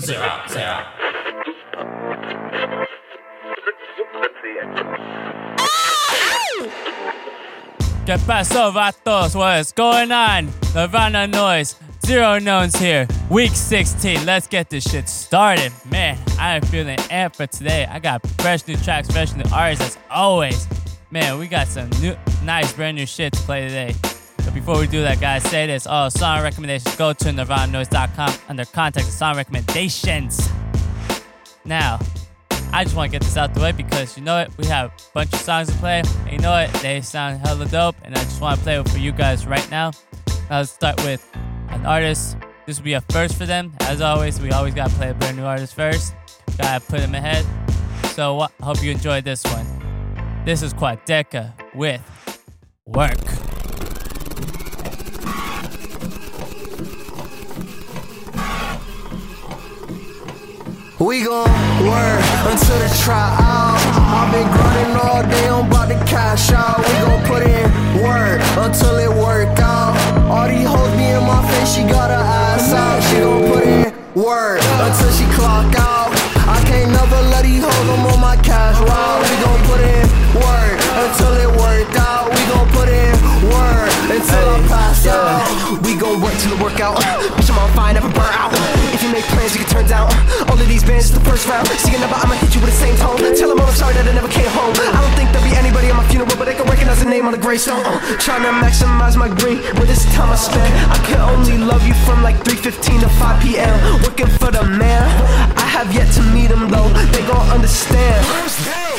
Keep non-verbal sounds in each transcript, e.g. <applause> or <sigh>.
zero, zero. ¿Qué pasó, vatos? What is going on? Nirvana Noize. Zero knowns here. Week 16. Let's get this shit started. Man, I am feeling amped for today. I got fresh new tracks, fresh new artists as always. Man, we got some new, nice brand new shit to play today. But before we do that, guys, say this. All song recommendations go to nirvananoise.com under contact song recommendations. Now, I just want to get this out the way because you know it, we have a bunch of songs to play. And you know it, they sound hella dope. And I just want to play it for you guys right now. Now let's start with an artist. This will be a first for them. As always, we always got to play a brand new artist first. Gotta put them ahead. So I hope you enjoyed this one. This is Quadeca with Work. We gon' work until the tryout. I've been grinding all day, I'm about to cash out. We gon' put in work until it work out. All these hoes be in my face, she got her ass out. She gon' put in work until she clock out. I can't never let these hoes, I'm on my cash route. We gon' put in work until it work out. Until I pass out. We gon' work till the workout. <laughs> Bitch, I'm on fire, never burn out. If you make plans, you can turn down. All of these bands is the first round. See another, I'ma hit you with the same tone. Tell them all I'm sorry that I never came home. I don't think there'll be anybody at my funeral, but they can recognize the name on the gravestone. Uh, trying to maximize my green but this time I spent. I can only love you from like 3:15 to 5 p.m. Working for the man. I have yet to meet him though. They gon' understand.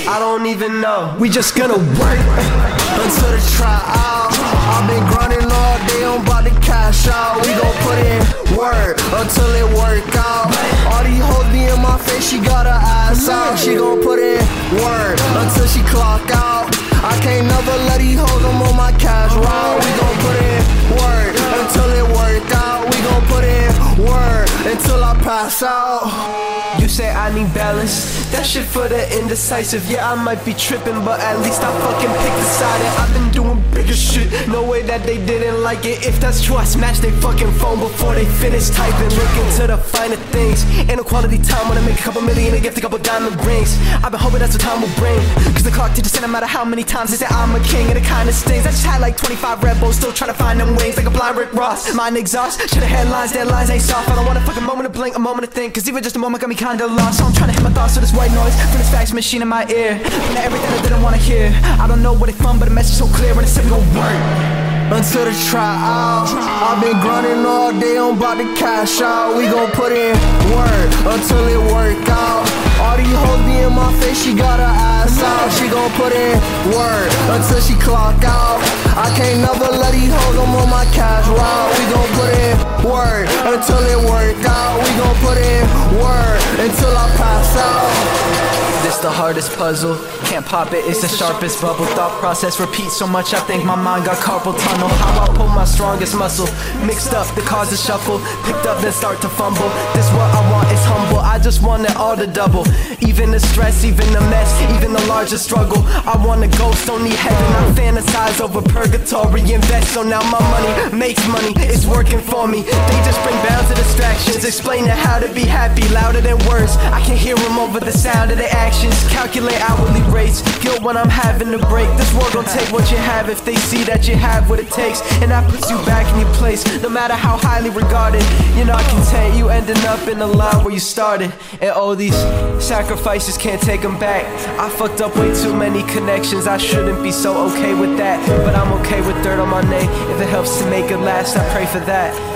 I don't even know. We just gonna work. until the She gon' put in work until she clock out. I can't never let these hoes, I'm on my cash route. We gon' put in work until it work out. We gon' put in work until I pass out. Say I need balance. That shit for the indecisive. Yeah, I might be tripping, but at least I fucking picked a side. And I've been doing bigger shit. No way that they didn't like it. If that's true, I smashed their fucking phone before they finish typing. Look into the finer things. Ain't no quality time when I make a couple million and gift a couple diamond rings. I've been hoping that's what time will bring. Cause the clock teaches no matter how many times they say I'm a king and it kinda stings. I just had like 25 Red Bulls, still trying to find them wings like a blind Rick Ross. Mind exhaust. Should've headlines, deadlines ain't soft. I don't want a fucking moment to blink, a moment to think. Cause even just a moment got me kinda lost. So I'm trying to hit my thoughts with this white noise from this fax machine in my ear. And everything I didn't wanna hear. I don't know what it from, but the message so clear when it said we gon' work. until the tryout. I've been grinding all day, I'm about to cash out. We gon' put in work until it work out. All these hoes be in my face, she got her ass out. She gon' put in work until she clock out. I can't never let these hoes, I'm on my cash route. We gon' put in work until it work out. We gon' put in work until I pass out. This the hardest puzzle. Can't pop it, it's the sharpest bubble. Thought process repeats so much, I think my mind got carpal tunnel. How I pull my strongest muscle. Mixed up, the cause is shuffle. Picked up, then start to fumble. This what I want is humble. I just want it all to double. Even the stress, even the mess, even the largest struggle. I want a ghost, don't need heaven. I fantasize over purgatory. Invest, so now my money makes money. It's working for me. They just bring bounds to distractions. Explaining how to be happy louder than words. I can hear over the sound of their actions. Calculate hourly rates. Guilt when I'm having a break. This world gon' take what you have if they see that you have what it takes. And that puts you back in your place. No matter how highly regarded, you're not content. You ending up in the line where you started. And all these sacrifices can't take them back. I fucked up way too many connections. I shouldn't be so okay with that. But I'm okay with dirt on my name. If it helps to make it last, I pray for that.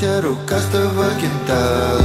Shadow Caster vai quintar.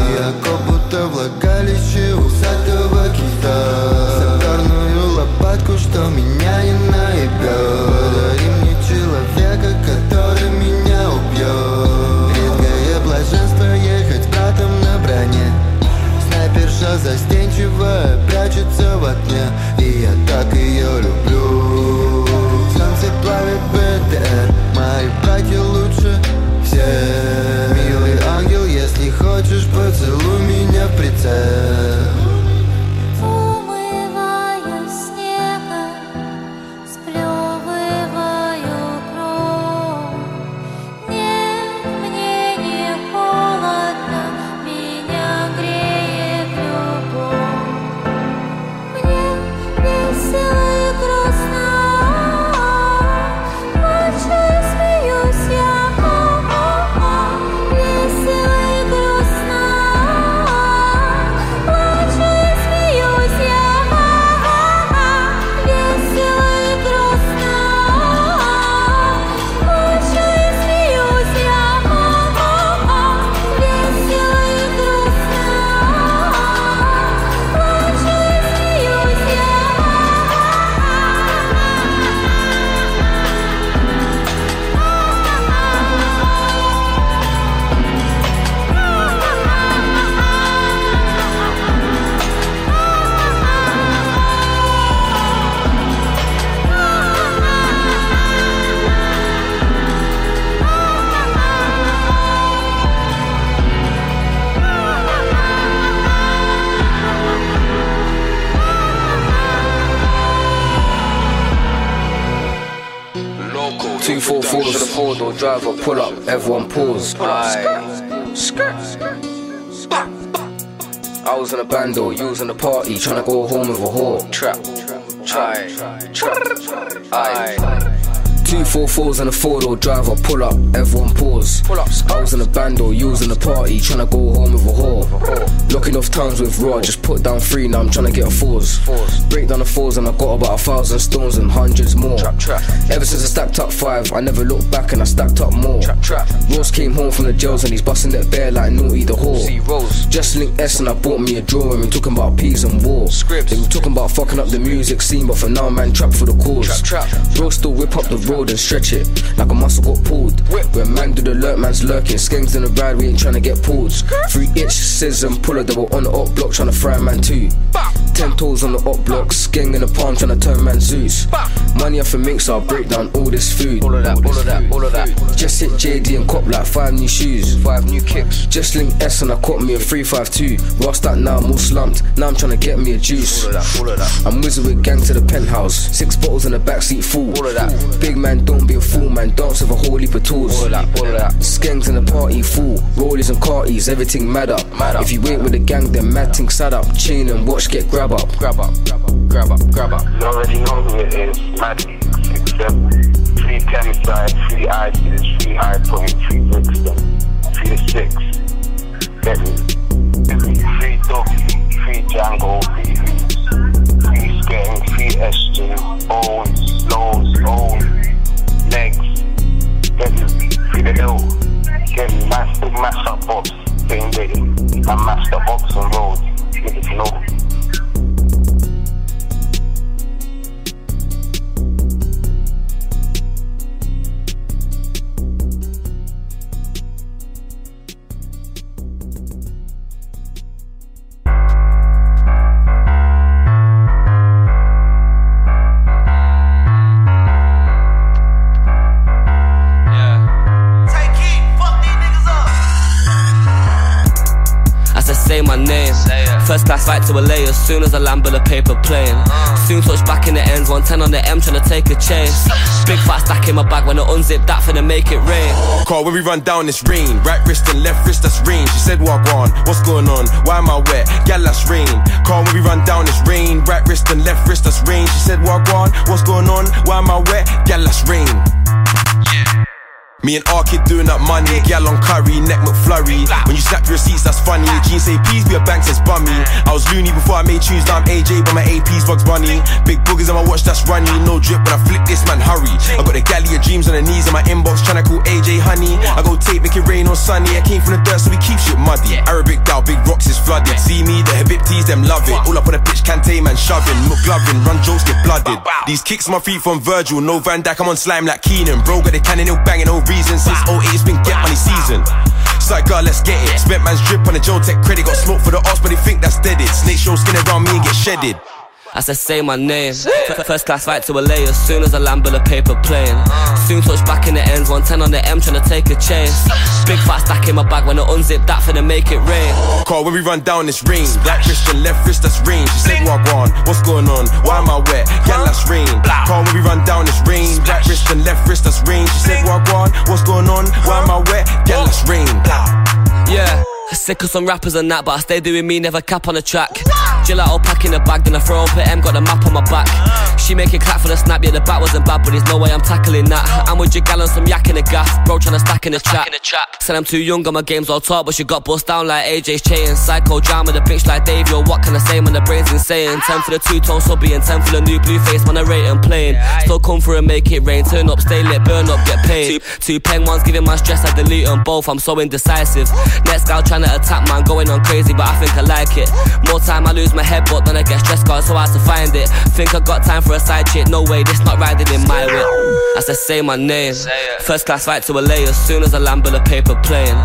To four door driver, pull up, everyone pause. Aye. Skirt. I was in a bando, you was in a party, tryna go home with a whore. Trap. Aye. Trap. Aye. Two four fours and a four door driver, pull up, everyone pause. Pull up. I was in a bando, you was in a party, tryna go home with a whore. Locking off times with raw, just put down three, now I'm tryna get a fours. Break down the fours and I got about a thousand stones and hundreds more. Ever since I stacked up five, I never looked back and I stacked up more. Rose came home from the jails and he's busting that bear like naughty the whore. Just link S and I bought me a drawing. We talking about peas and war. They were talking about fucking up the music scene, but for now, man, trap for the cause. Bro, still whip up the road and stretch it like a muscle got pulled. When man do the lurk, man's lurking. Skanks in the ride, we ain't trying to get pulled. Three itch, scissors and puller, they were on the up block trying to fry man too. Ten toes on the up block, skeng in the palm trying to turn man Zeus. Money off a mix, I'll break down all this food. All of that, all of that, all of that. Just hit JD and cop like five new shoes, five new kicks. Just link S and I caught me a 352. Rust that now, I'm all slumped. Now I'm trying to get me a juice. All of that, all of that. I'm whizzing with gang to the penthouse. Six bottles in the backseat full. All of that. Big man, don't be a fool, man. Dance with a whole heap of tools. All of that, all of that. Skanks in the party full. Rollies and carties, everything mad up. Mad up. If you ain't with the gang, then mad thing sad up. Chain and watch get grab up. Grab up, grab up, grab up, grab up. You already know who it is. Maddie, six seven, three ten side, three ices, three high point, three Brixton, three to six. Get me. Three Ducky, three Django, three three Skeng, three SJ, Owens, Lows, Flight to LA as soon as I land with a paper plane. Soon touch back in the ends, 110 on the M trying to take a chase. Big fat stack in my bag when I unzip that finna make it rain. Call when we run down this rain. Right wrist and left wrist, that's rain. She said, Wagwan, what's going on? Why am I wet? Gal, that's rain. Call when we run down this rain. Right wrist and left wrist, that's rain. She said, Wagwan, what's going on? Why am I wet? Gal, that's rain. Me and R kid doing up money, gal on curry, neck McFlurry. When you snap your receipts, that's funny. Jeans say please be a bank says bummy. I was loony before I made tunes, now I'm AJ, but my AP's Bugs Bunny. Big boogers on my watch, that's runny. No drip, but I flick this man, hurry. I got the galley of dreams on the knees in my inbox, trying to call AJ honey. I go tape, make it rain on sunny. I came from the dirt, so we keep shit muddy. Arabic down, big rocks is flooded. See me, the Habibtis, them love it. All up on the pitch, Kante man shoving. McGlovin, run jokes, get blooded. These kicks my feet from Virgil, no van Dijk, I'm on slime like Keenan. Bro, got the cannon, no banging, no reason. Since 08, it's been get money season. Side girl, let's get it. Spent man's drip on the Joe Tech credit. Got smoke for the ops, but they think that's deaded. Snake show skin around me and get shedded. I said, say my name. First class flight to LA as soon as I land with a paper plane. Soon touch back in the ends, 110 on the M trying to take a chance. Big fat stack in my bag when I unzip that finna make it rain. Call when we run down this ring. Black wrist and left wrist, that's range. She said, Wagwan, what's going on? Why am I wet? Yeah, that's rain. Call when we run down this ring. Right wrist and left wrist, that's range. She said, Wagwan, what's going on? Why am I wet? Yeah, that's rain. Yeah. Sick of some rappers and that, but I stay doing me, never cap on the track. Gelato pack in the bag, then I throw up at M, got the map on my back. She make it clap for the snap, yeah, the bat wasn't bad, but there's no way I'm tackling that. I'm with your gal on some yak in the gas, bro, trying to stack in the chat. Said I'm too young, got my games all top, but she got bust down like AJ's chain. Psychodrama, the bitch like Dave, yo, what can I say, when the brain's insane. 10 for the two tone subby and 10 for the new blue face, man, I rate and plain. Still come through and make it rain, turn up, stay lit, burn up, get paid. Two, two pen ones giving my stress, I delete them both, I'm so indecisive. Next gal trying to attack, man, going on crazy, but I think I like it. More time I lose my head, but then I get stressed, cause so hard to find it. Think I got time for a side chick, no way, this not riding in my whip. I said, say my name. First class flight to LA as soon as I land with a paper plane.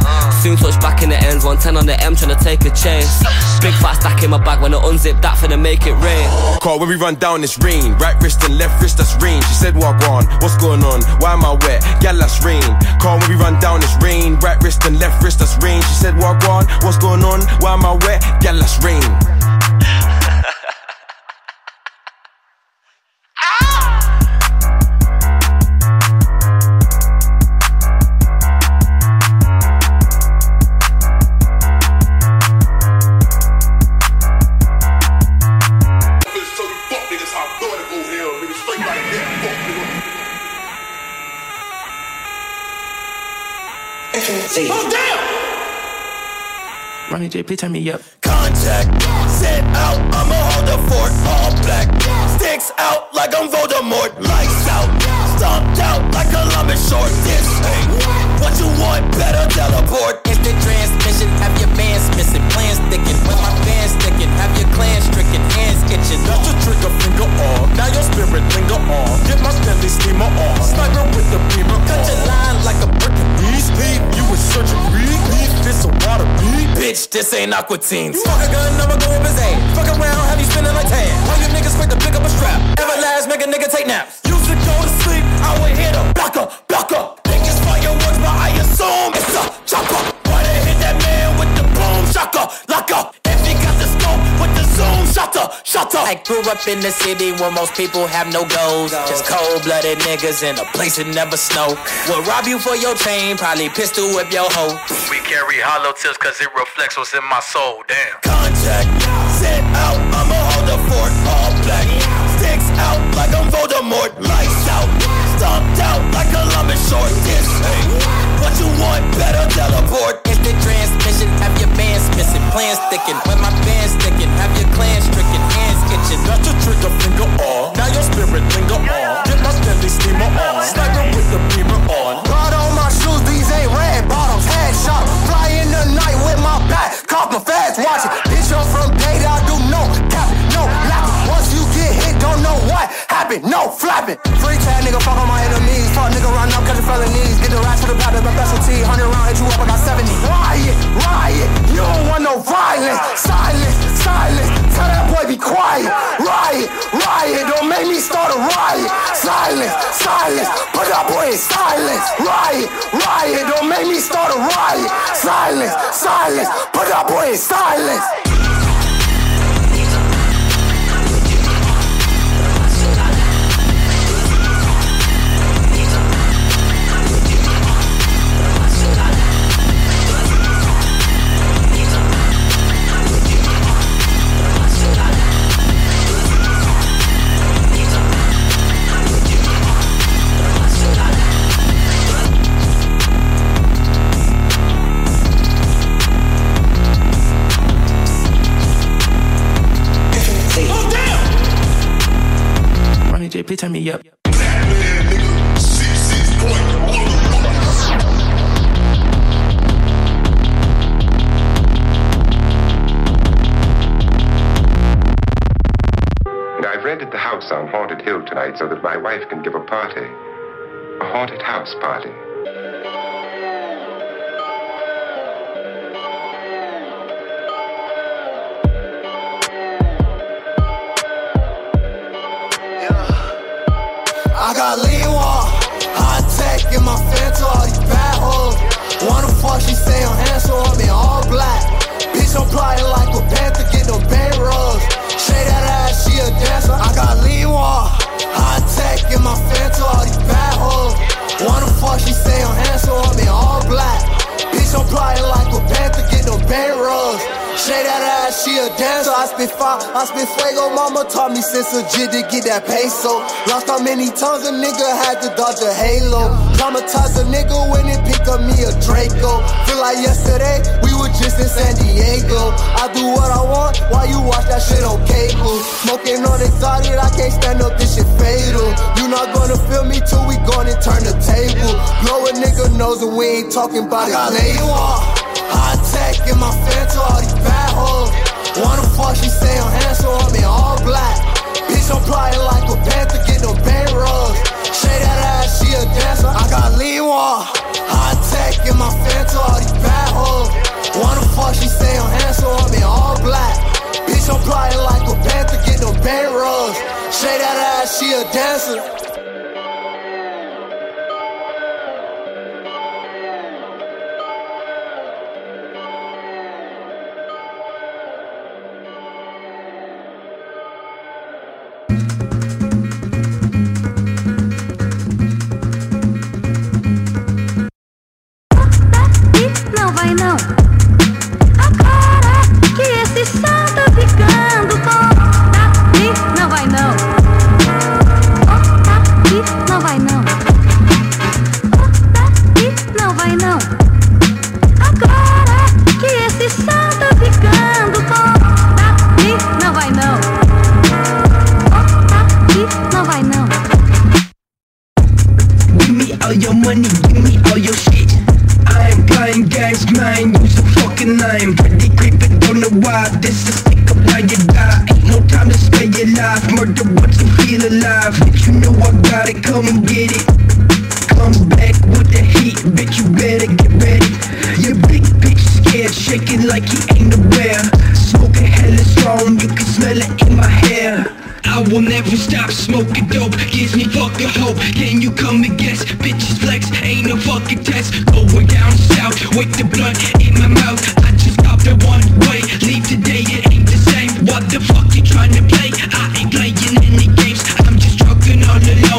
Soon touch back in the ends, 110 on the M trying to take a chance. Big fat stack in my bag when I unzip that finna make it rain. Call when we run down this rain. Right wrist and left wrist, that's range. She said, Wagwan, what's going on? Why am I wet? Yeah, that's rain. Call when we run down this rain. Right wrist and left wrist, that's range. She said, Wagwan, what's going on? Why am I wet? Yeah, that's rain. Ronny J, please turn me up. Contact, set out, I'ma hold the fort, all black. Sticks out like I'm Voldemort, lights out. Stomped out like Columbus Short. Aqua Teens. Fuck a gun, I'ma go up his aim. Fuck around, have you spinning like tan. All you niggas quick to pick up a strap. Everlast, make a nigga take naps. Used to go to sleep, I would hit a blocker, blocker. I grew up in the city where most people have no goals. Just cold blooded niggas in a place that never snow. Will rob you for your chain, probably pistol whip your hoe. We carry hollow tips cause it reflects what's in my soul, damn. Contact, set out, I'ma hold the fort, all black. Sticks out like I'm Voldemort, lights out. Stomped out like Columbus Short. This ain't what you want, better teleport. Instant transmission, have your bands missing, plans sticking. When my band's sticking, have your clan stricken, hands itching. That's the trigger finger on. Now your spirit linger on. Get my Stanley Steemer on. Sniper with the beamer on. God on my shoes, these ain't red bottoms, headshot. Fly in the night with my back, cock my fast, watch it. Bitch, I'm from data, I do no cap, no lapping. Once you get hit, don't know what happened, no flapping. Free tag nigga, fuck on my enemies. Fuck nigga, run up, catch the felonies. Get the rats for the powder, my specialty. 100 round, hit you up, I got 70. Riot, riot, you don't want no violence. Silence, silence, quiet. Riot, riot, don't make me start a riot. Silence, silence, put boy in silence. Riot, riot, don't make me start a riot. Silence, silence, put boy in silence. Wife can give a party. A haunted house party. I got lean wall, high tech in my Fanta, all these bad hoes. Wanna fuck, she say I'm handsome, I'm in all black. Bitch, I'm plotting like a panther, get no bankrolls. Say that ass, she a dancer. I got lean wall, high tech in my Fanta, all these bad hoes. Wanna fuck, she say I'm handsome, I'm in all black. Bitch, I'm plotting like a panther, get no bankrolls. Say that ass, she a dancer. I spit fire, I spit fuego. Mama taught me since legit to get that peso. Lost how many times a nigga had to dodge a halo. Traumatized a nigga when it pick up me a Draco. Feel like yesterday, we were just in San Diego. I do what I want while you watch that shit on cable. Smoking on exotic, I can't stand up, this shit fatal. You not gonna feel me till we gone and turn the table. Blow a nigga nose and we ain't talking about it later. High tech in my Fanta, all these bad hoes. Wanna fuck, she say I'm handsome, I'm in all black. Bitch, I'm plotting like a panther, get no bankrolls. Say that ass, she a dancer. I got lean wall. High tech in my Fanta, all these bad hoes. Wanna fuck, she say I'm handsome, I'm in all black. Bitch, I'm plotting like a panther, get no bankrolls. Say that ass, she a dancer.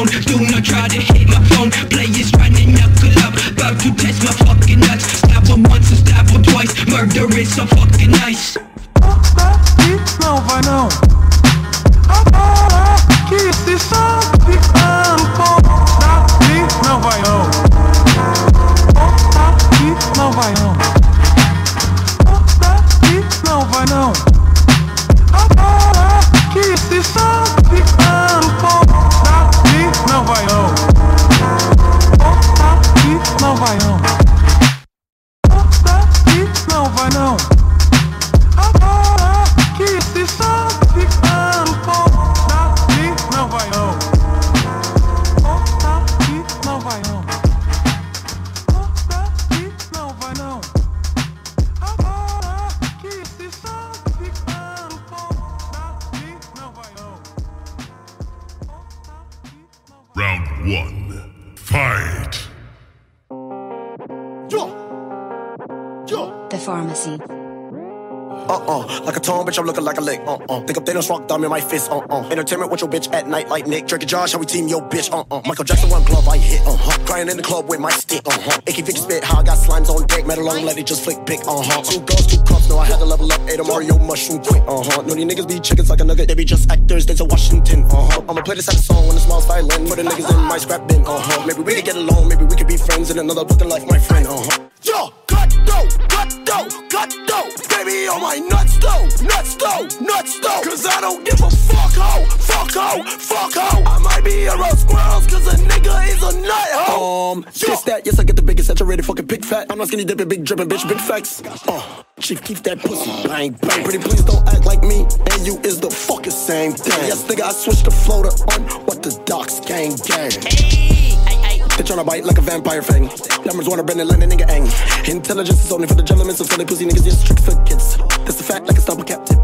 Alone. Do not try to hit my phone, players trying to knuckle up. About to test my fucking nuts. Stab her once and stab her twice. Murder is so fucking nice. Agora Up Thanos rock thumb in my fist. Uh-uh, entertainment with your bitch at night like Nick. Drake and Josh, how we team your bitch. Uh-uh, Michael Jackson one glove I hit. Uh-huh, crying in the club with my stick. Uh-huh, AK Vick spit, how I got slimes on deck. Metal long, let it just flick pick. Uh-huh, two girls, two cups, no, I had to level up. Ate a Mario mushroom quick. Uh-huh, No, these niggas be chickens like a nugget. They be just actors, they to Washington. Uh-huh, I'ma play this at a song when the small violin. For the niggas in my scrap bin. Uh-huh, maybe we could get along, maybe we could be friends in another fucking life, my friend. Uh-huh. Yo, cut dough, cut dough, cut dough. Baby, Baby, on my nuts though, nuts though, nuts though. Cause I don't give a fuck ho, fuck ho, fuck ho. I might be around squirrels cause a nigga is a nut ho. Um, this that, yes, I get the biggest saturated fucking big fat. I'm not skinny dipping, big dripping, bitch, big facts. Uh, chief, keep that pussy, bang, bang. Pretty please don't act like me, and you is the fucking same thing. Yes, nigga, I switched the floater on what the docs gang gang. They tryna bite like a vampire fang. Diamonds wanna bend and land a nigga ang. Intelligence is only for the gentlemen, so silly pussy niggas just trick for kids. That's a fact like a stumble captain.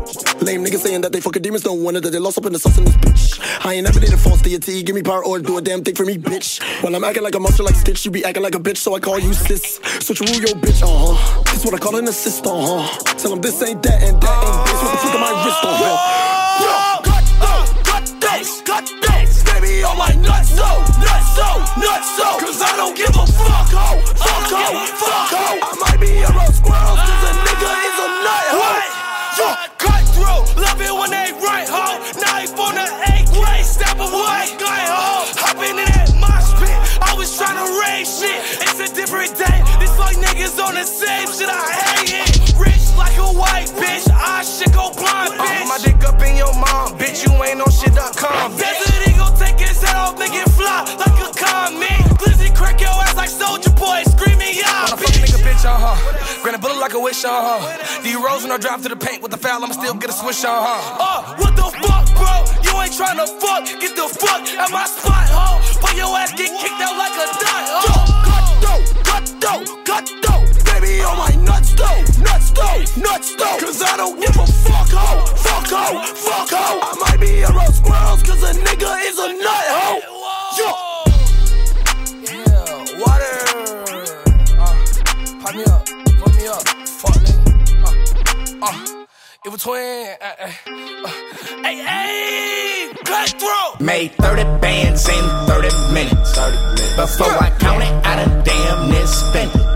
Lame niggas saying that they fucking demons, no wonder that they lost up in the sauce in this bitch. I ain't never did a false deity, give me power or do a damn thing for me, bitch. While I'm acting like a monster like Stitch, you be acting like a bitch, so I call you sis. Switch rule your bitch, uh huh. This what I call an assist, uh huh. Tell them this ain't that and that ain't this. What the fuck am I wrist, uh huh? So, nuts, so. Cause I don't give a fuck, ho, fuck, ho, fuck, ho. I might be around squirrels, cause a nigga is a nut, ho. Yo, cut through, love it when they right, ho. Knife on the AK, step away, guy, ho. Hopping in that mosh pit, always trying to raise shit. It's a different day, this like niggas on the same shit, I hate it. Rich like a white bitch, I shit go blind, uh, bitch. I'll put my dick up in your mom, bitch, you ain't on shit.com, bitch. Desert Eagle take his head off, make it fly like a comet. Glizzy crack your ass like Soldier Boy, screaming, yeah, I fuck a nigga bitch uh-huh. on her. Granted bullet like a wish on her. D Rose when I drive to the paint with the foul, I'ma still get a swish on her. Uh, what the fuck, bro? You ain't tryna fuck, get the fuck at my spot, ho. But your ass get kicked out like a dot, ho. Yo, cut though, cut though, cut though. Baby, on my nuts though, nuts though, nuts though. Cause I don't give a fuck, ho, fuck, ho, fuck, ho. I might be around squirrels, cause a nigga is a nut, ho. Yo. Yeah, water. Uh, pop me up, put me up, fuck nigga. Uh, uh, in between. Uh, uh, uh. Hey, hey, cutthroat. Made 30 bands in 30 minutes. 30 minutes. Before I count it, I done damn near spent it.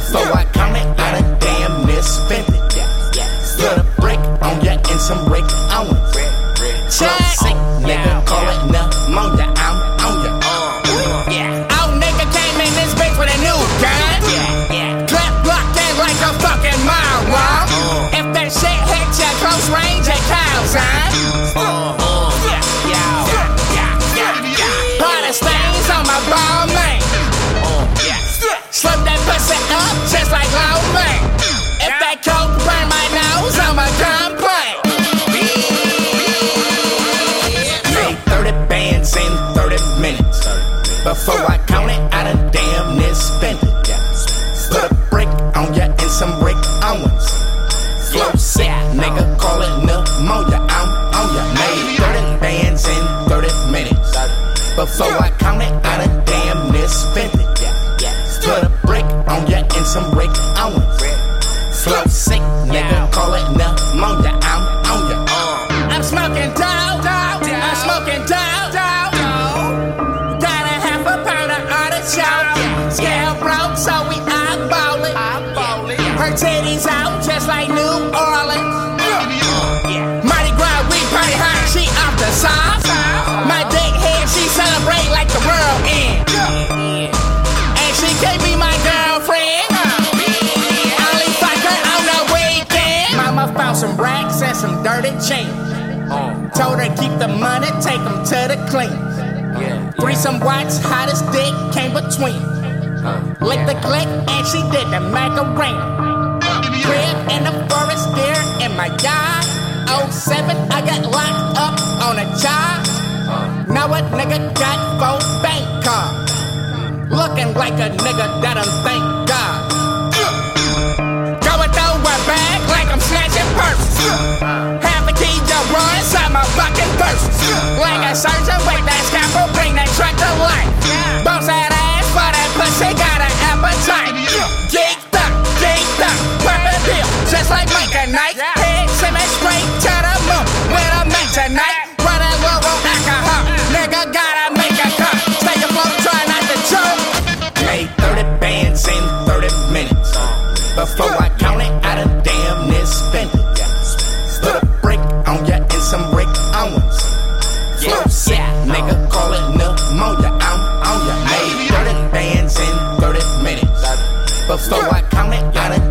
Before I clean. Threesome watch, hottest dick came between. Lick the click and she did the Macarena. Crib in the forest, deer in my yard. 07, I got locked up on a job. Now a nigga got four bank cards. Looking like a nigga that don't thank God. Going through a bag like I'm snatching purses. To run inside my fucking purse. Like a surgeon with that scalpel, bring that truck to life. Bounce that ass for that pussy, got an appetite. Geeked up, geeked up, purple pill, just like Mike and Nike. Head me straight to the moon with a mate tonight. Running low Before I count it, I done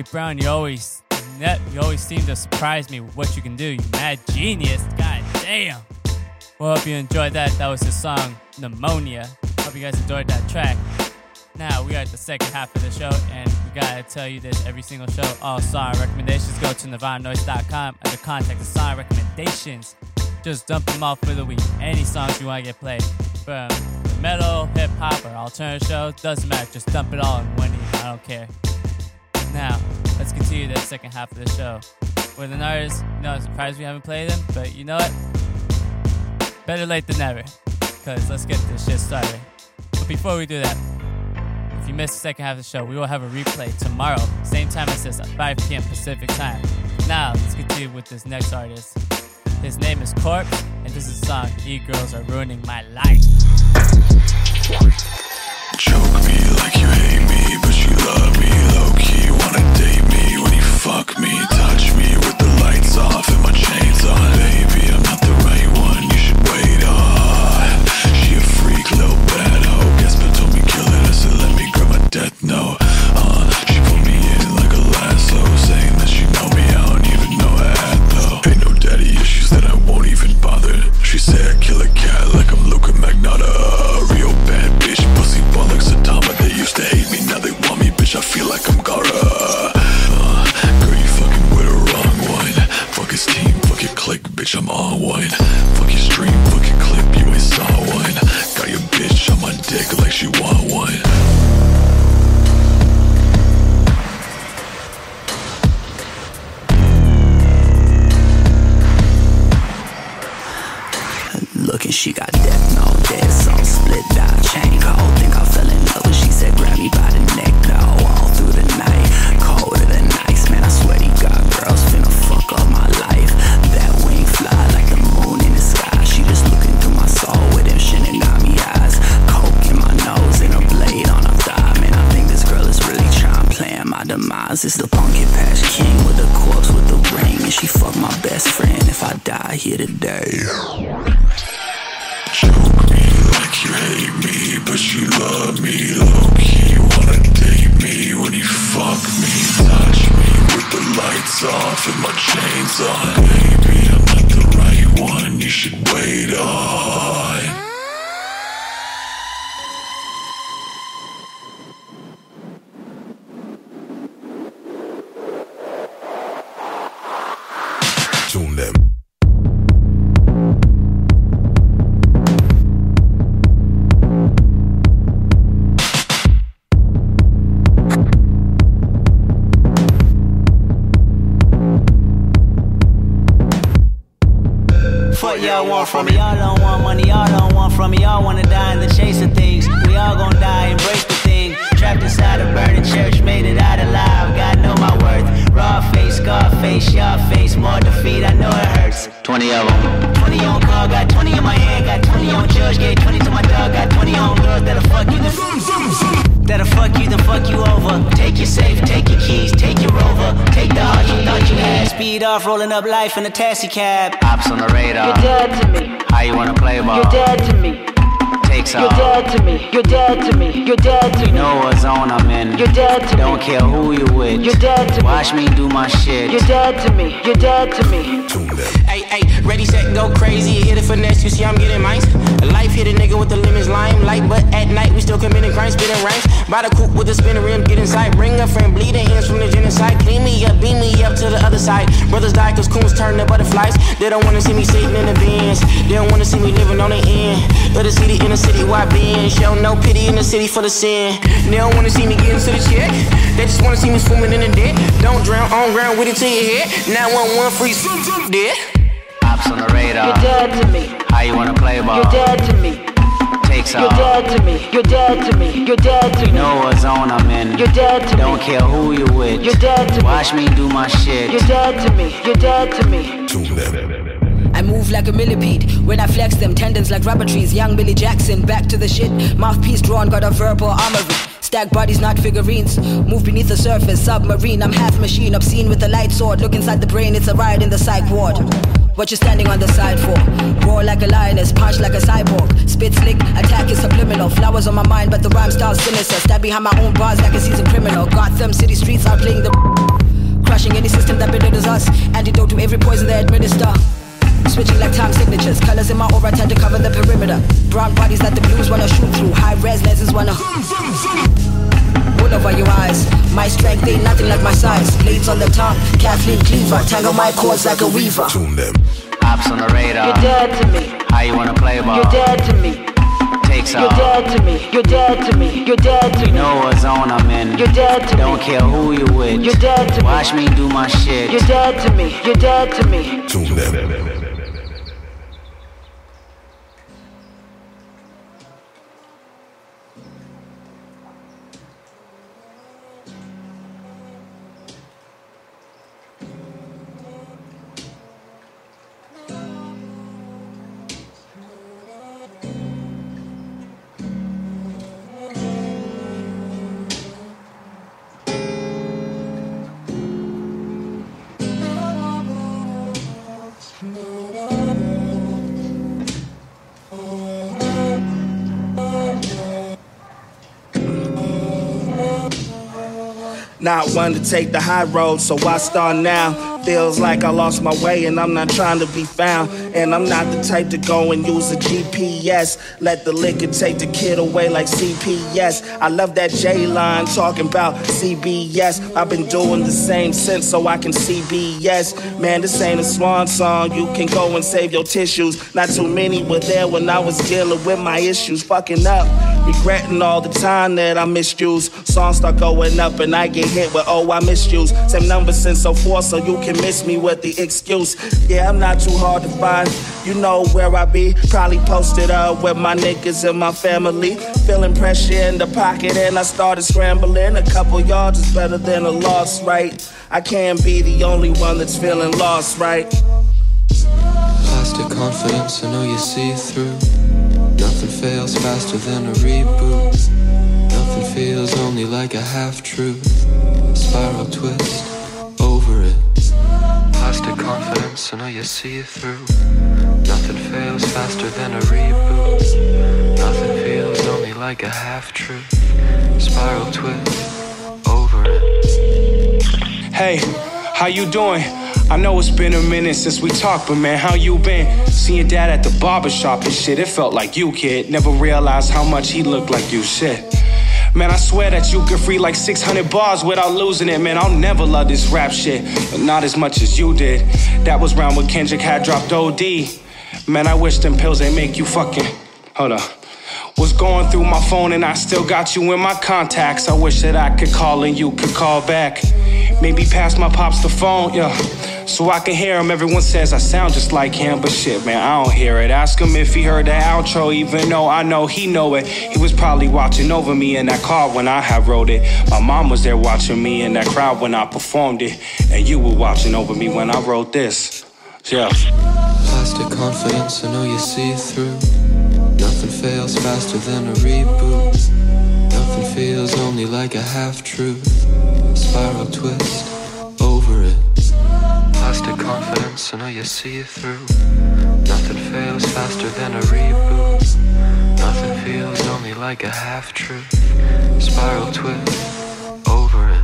Danny Brown, you always you always seem to surprise me with what you can do. You mad genius. God damn. Well, hope you enjoyed that. That was his song Pneumonia. Hope you guys enjoyed that track. Now we are at the second half of the show, and we gotta tell you this every single show. All song recommendations go to NirvanaNoise.com under contact the song recommendations. Just dump them off for the week. Any songs you want to get played from metal, hip hop, or alternative show doesn't matter. Just dump it all in one evening. I don't care. Now, let's continue the second half of the show. With an artist, you know, I'm surprised we haven't played them, but you know what? Better late than never. Because let's get this shit started. But before we do that, if you missed the second half of the show, we will have a replay tomorrow, same time as this, at 5 p.m. Pacific time. Now, let's continue with this next artist. His name is Corpse, and this is song E Girls Are Ruining My Life. Choke me like you hate me, but you love me date me when you fuck me, touch me with the lights off and my chains on. Baby, a taxi cab. Ops on the radar. You're dead to me. How you wanna play ball? You're dead to me. Takes You're off. dead to me. You're dead to me. You're dead to You me. know what zone I'm in. You're dead to Don't me. care who you with. You're dead to me. Watch me do my shit. You're dead to me. You're dead to me. Hey, hey, ready, set, go crazy. Hit it finesse, you see I'm getting mines. Life hit a nigga with the lemons limelight, but at night we still committing crimes, spitting rhymes. By the coupe with the spinner rim, get inside. Bring a friend, bleeding hands from the genocide. Clean me up, beam me up to the other side. Brothers die cause coons turn to butterflies. They don't wanna see me sitting in the bins. They don't wanna see me living on the end of the city in the city why I been. Show no pity in the city for the sin. They don't wanna see me getting to the check. They just wanna see me swimming in the dead. Don't drown on ground with it to your head. 911 free swim, swim, dead. Ops on the radar. You're dead to me. How you wanna play ball? You're dead to me. Takes You're dead to me. You're dead to me. You're dead to You me. know what zone I'm in. You're dead to me. Don't care who you with. You're dead to me. Watch me do my shit. You're dead to me. You're dead to me. I move like a millipede when I flex them tendons like rubber trees. Young Billy Jackson, back to the shit. Mouthpiece drawn, got a verbal armory. Stack bodies, not figurines. Move beneath the surface, submarine. I'm half machine, obscene with a light sword. Look inside the brain, it's a riot in the psych ward. What you standing on the side for? Roar like a lioness, punch like a cyborg. Spit slick, attack is subliminal. Flowers on my mind, but the rhyme style's sinister. Stab behind my own bars like a seasoned criminal. Gotham City streets are playing the <laughs> crushing any system that belittles us. Antidote to every poison they administer. Switching like time signatures, colors in my aura tend to cover the perimeter. Brown bodies that the blues wanna shoot through. High res lenses wanna wool over your eyes. My strength ain't nothing like my size. Blades on the tongue, Kathleen Cleaver, tangle my cords like a weaver. Tune them. Ops on the radar. You're dead to me. How you wanna play ball? You're dead to me. Takes You're off. dead to me. You're dead to me. You're dead to You me. You know what zone I'm in. You're dead to me. Don't care who you with. You're dead to me. Watch me do my shit. You're dead to me. You're dead to me. Not one to take the high road, so I start now. Feels like I lost my way and I'm not trying to be found. And I'm not the type to go and use a GPS. Let the liquor take the kid away like CPS. I love that J line talking about CBS. I've been doing the same since so I can CBS. Man, this ain't a swan song. You can go and save your tissues. Not too many were there when I was dealing with my issues. Fucking up, regretting all the time that I misused. Songs start going up and I get hit with, oh, I misused. Same number since so 04, so you can miss me with the excuse. Yeah, I'm not too hard to find. You know where I be. Probably posted up with my niggas and my family. Feeling pressure in the pocket and I started scrambling. A couple yards is better than a loss, right? I can't be the only one that's feeling lost, right? Plastic confidence, I know you see through. Faster than a reboot. Nothing feels only like a half truth. Spiral twist, over it. Plastic confidence, I know you see it through. Nothing fails faster than a reboot. Nothing feels only like a half truth. Spiral twist, over it. Hey, how you doing? I know it's been a minute since we talked, but man, how you been? Seeing dad at the barber shop and shit, it felt like you, kid. Never realized how much he looked like you, shit. Man, I swear that you could free like 600 bars without losing it, man. I'll never love this rap shit, but not as much as you did. That was round when Kendrick had dropped OD. Man, I wish them pills ain't make you fucking. Hold up. Was going through my phone and I still got you in my contacts. I wish that I could call and you could call back. Maybe pass my pops the phone, yeah. So I can hear him. Everyone says I sound just like him, but shit, man, I don't hear it. Ask him if he heard the outro, even though I know he know it. He was probably watching over me in that car when I had wrote it. My mom was there watching me in that crowd when I performed it. And you were watching over me when I wrote this. Yeah. Plastic confidence, I know you see through. Nothing fails faster than a reboot. Nothing feels only like a half truth. Spiral twist. Plastic confidence, I know you see it through. Nothing fails faster than a reboot. Nothing feels only like a half truth. Spiral twist, over it.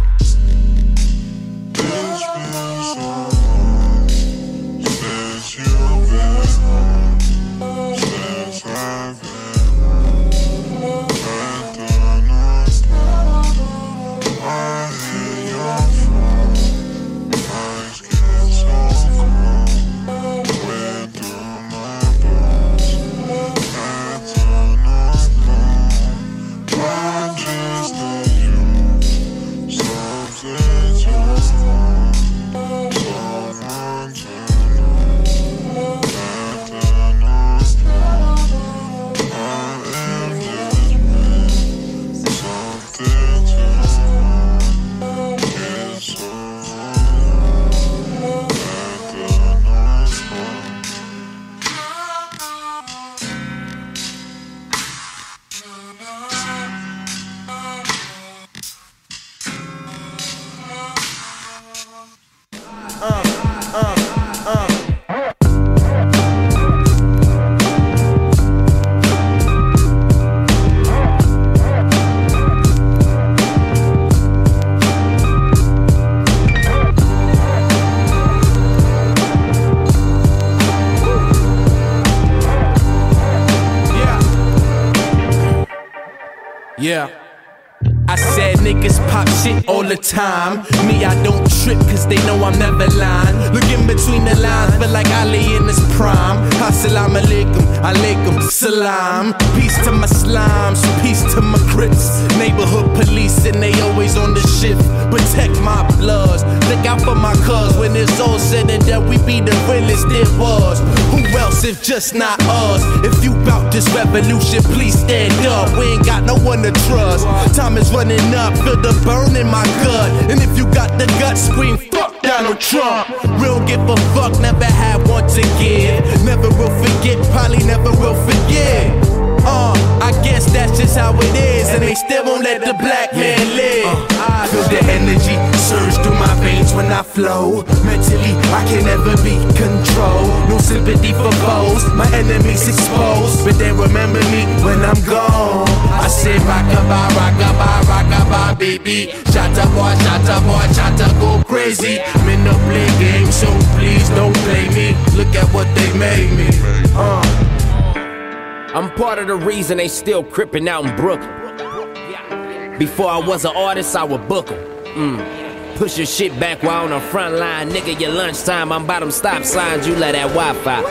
The time. Me, I don't trip cause they know I'm never lying. Look in between the lines, feel like Ali in his prime. Assalamu alaikum, alaikum, salam. Peace to my slimes, peace to my Neighborhood police and they always on the shift. Protect my bloods, look out for my cuz. When it's all said and done, we be the realest it was. Who else if just not us? If you bout this revolution, please stand up. We ain't got no one to trust. Time is running up, feel the burn in my gut. And if you got the gut, scream fuck Donald Trump. Real give a fuck, never had one to. Never will forget, probably never will forget. Uh, I guess that's just how it is, and they still won't let the black man live. I feel the energy surge through my veins when I flow. Mentally, I can never be controlled. No sympathy for foes, my enemies exposed, but they remember me when I'm gone. I say rockabye, rockabye, rockabye, baby. Shatta boy, shatta boy, shatta go crazy. Men no play games, so please don't play me. Look at what they made me. Uh. I'm part of the reason they still crippin' out in Brooklyn. Before I was an artist, I would book 'em. Mm. Push your shit back while on the front line, nigga. Your lunchtime, I'm by them stop signs, you let that Wi Fi.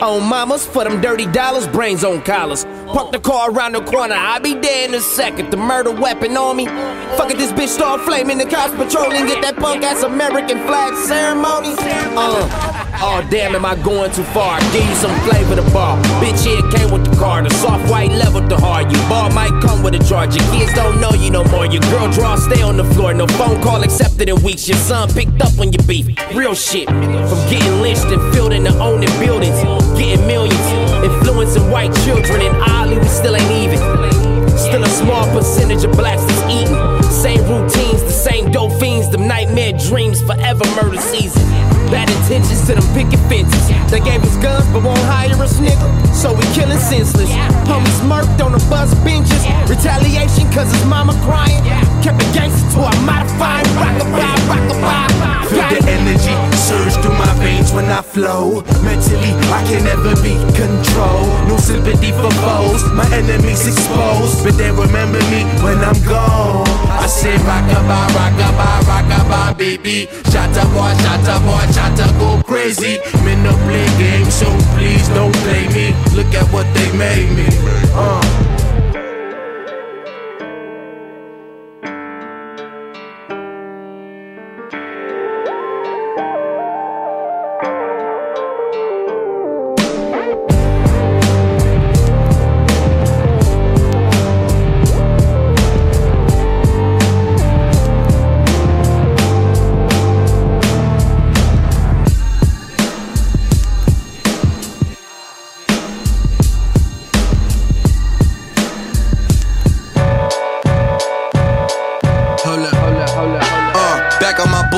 On mamas for them dirty dollars, brains on collars. Park the car around the corner, I'll be there in a second. The murder weapon on me. Fuck it, this bitch start flaming. The cops patrolling, get that punk ass American flag ceremony. Uh, oh damn, am I going too far? Give you some flavor to bar. Bitch, here came with the car. The soft white level the hard. You bar might come with a charge. Your kids don't know you no more. Your girl draw, stay on the floor. No phone call accepted in weeks. Your son picked up on your beef. Real shit. From getting lynched and filled into owning buildings. Getting millions. Influencing white children in Ollie, we still ain't even. Still a small percentage of blacks that's eating. Same routines, the same dope fiends, them nightmare dreams, forever murder season. Bad intentions to them picket fences. They gave us guns but won't hire us, nigga. So we killing senseless. Homies murked on the bus benches. Retaliation cause his mama crying. Kept it gangster to a modified rockabye, rockabye. Feel the energy surge through my veins when I flow. Mentally, I can never be controlled. No sympathy for foes, my enemies exposed. But they remember me when I'm gone. I say rockabye, rockabye, rockabye, baby. Shatta boy, shatta boy, shatta go crazy. Men no play games, so please don't play me. Look at what they made me. Uh.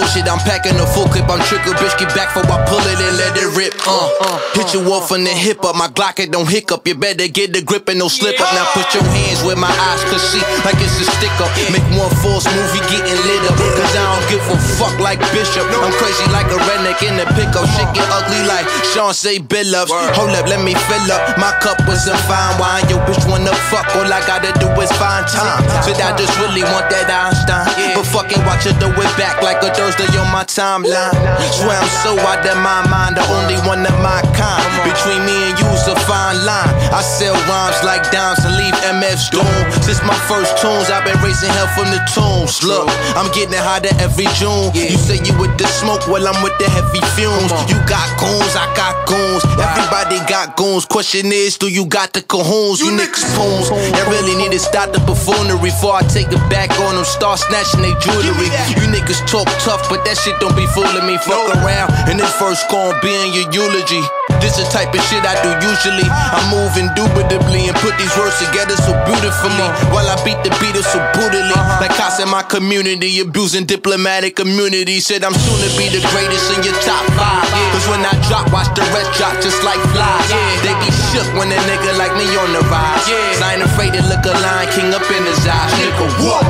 Bullshit, I'm packing a full clip. I'm trigger, bitch, get back for I pull it and let it rip. Uh, hit you off from the hip up. My Glock, it don't hiccup. You better get the grip and no slip up. Now put your hands where my eyes could see, like it's a stick up. Make one false move, you getting lit up. Cause I don't give a fuck like Bishop. I'm crazy like a redneck in the pickup. Shit get ugly like Chauncey Billups. Hold up, let me fill up. My cup with some fine wine. Yo, bitch wanna fuck. All I gotta do is find time. Said I just really want that Einstein. But fucking watch it throw it back like a Thursday on my timeline. Swear I'm so out of my mind, the only one of my kind. Between me and you's a fine line. I sell rhymes like dimes and leave MFs doomed. Since my first tunes, I've been raising hell from the tombs. Look, I'm getting hotter every June. You say you with the smoke, well I'm with the heavy fumes. You got goons, I got goons. Everybody got goons. Question is, do you got the cajoons? You niggas poons. You really need to stop the buffoonery before I take it back on them. Start snatching they jewelry. You niggas talk tough, but that shit don't be fooling me. Fuck around, and this verse gon' be in your eulogy. This is the type of shit I do usually. I move indubitably and put these words together so beautifully. While I beat the beat so brutally. Like I said, my community abusing diplomatic immunity. Said I'm soon to be the greatest in your top five. Cause when I drop, watch the rest drop just like flies. They be shook when a nigga like me on the rise. Cause I ain't afraid to look a lion king up in his eyes. Nigga, what?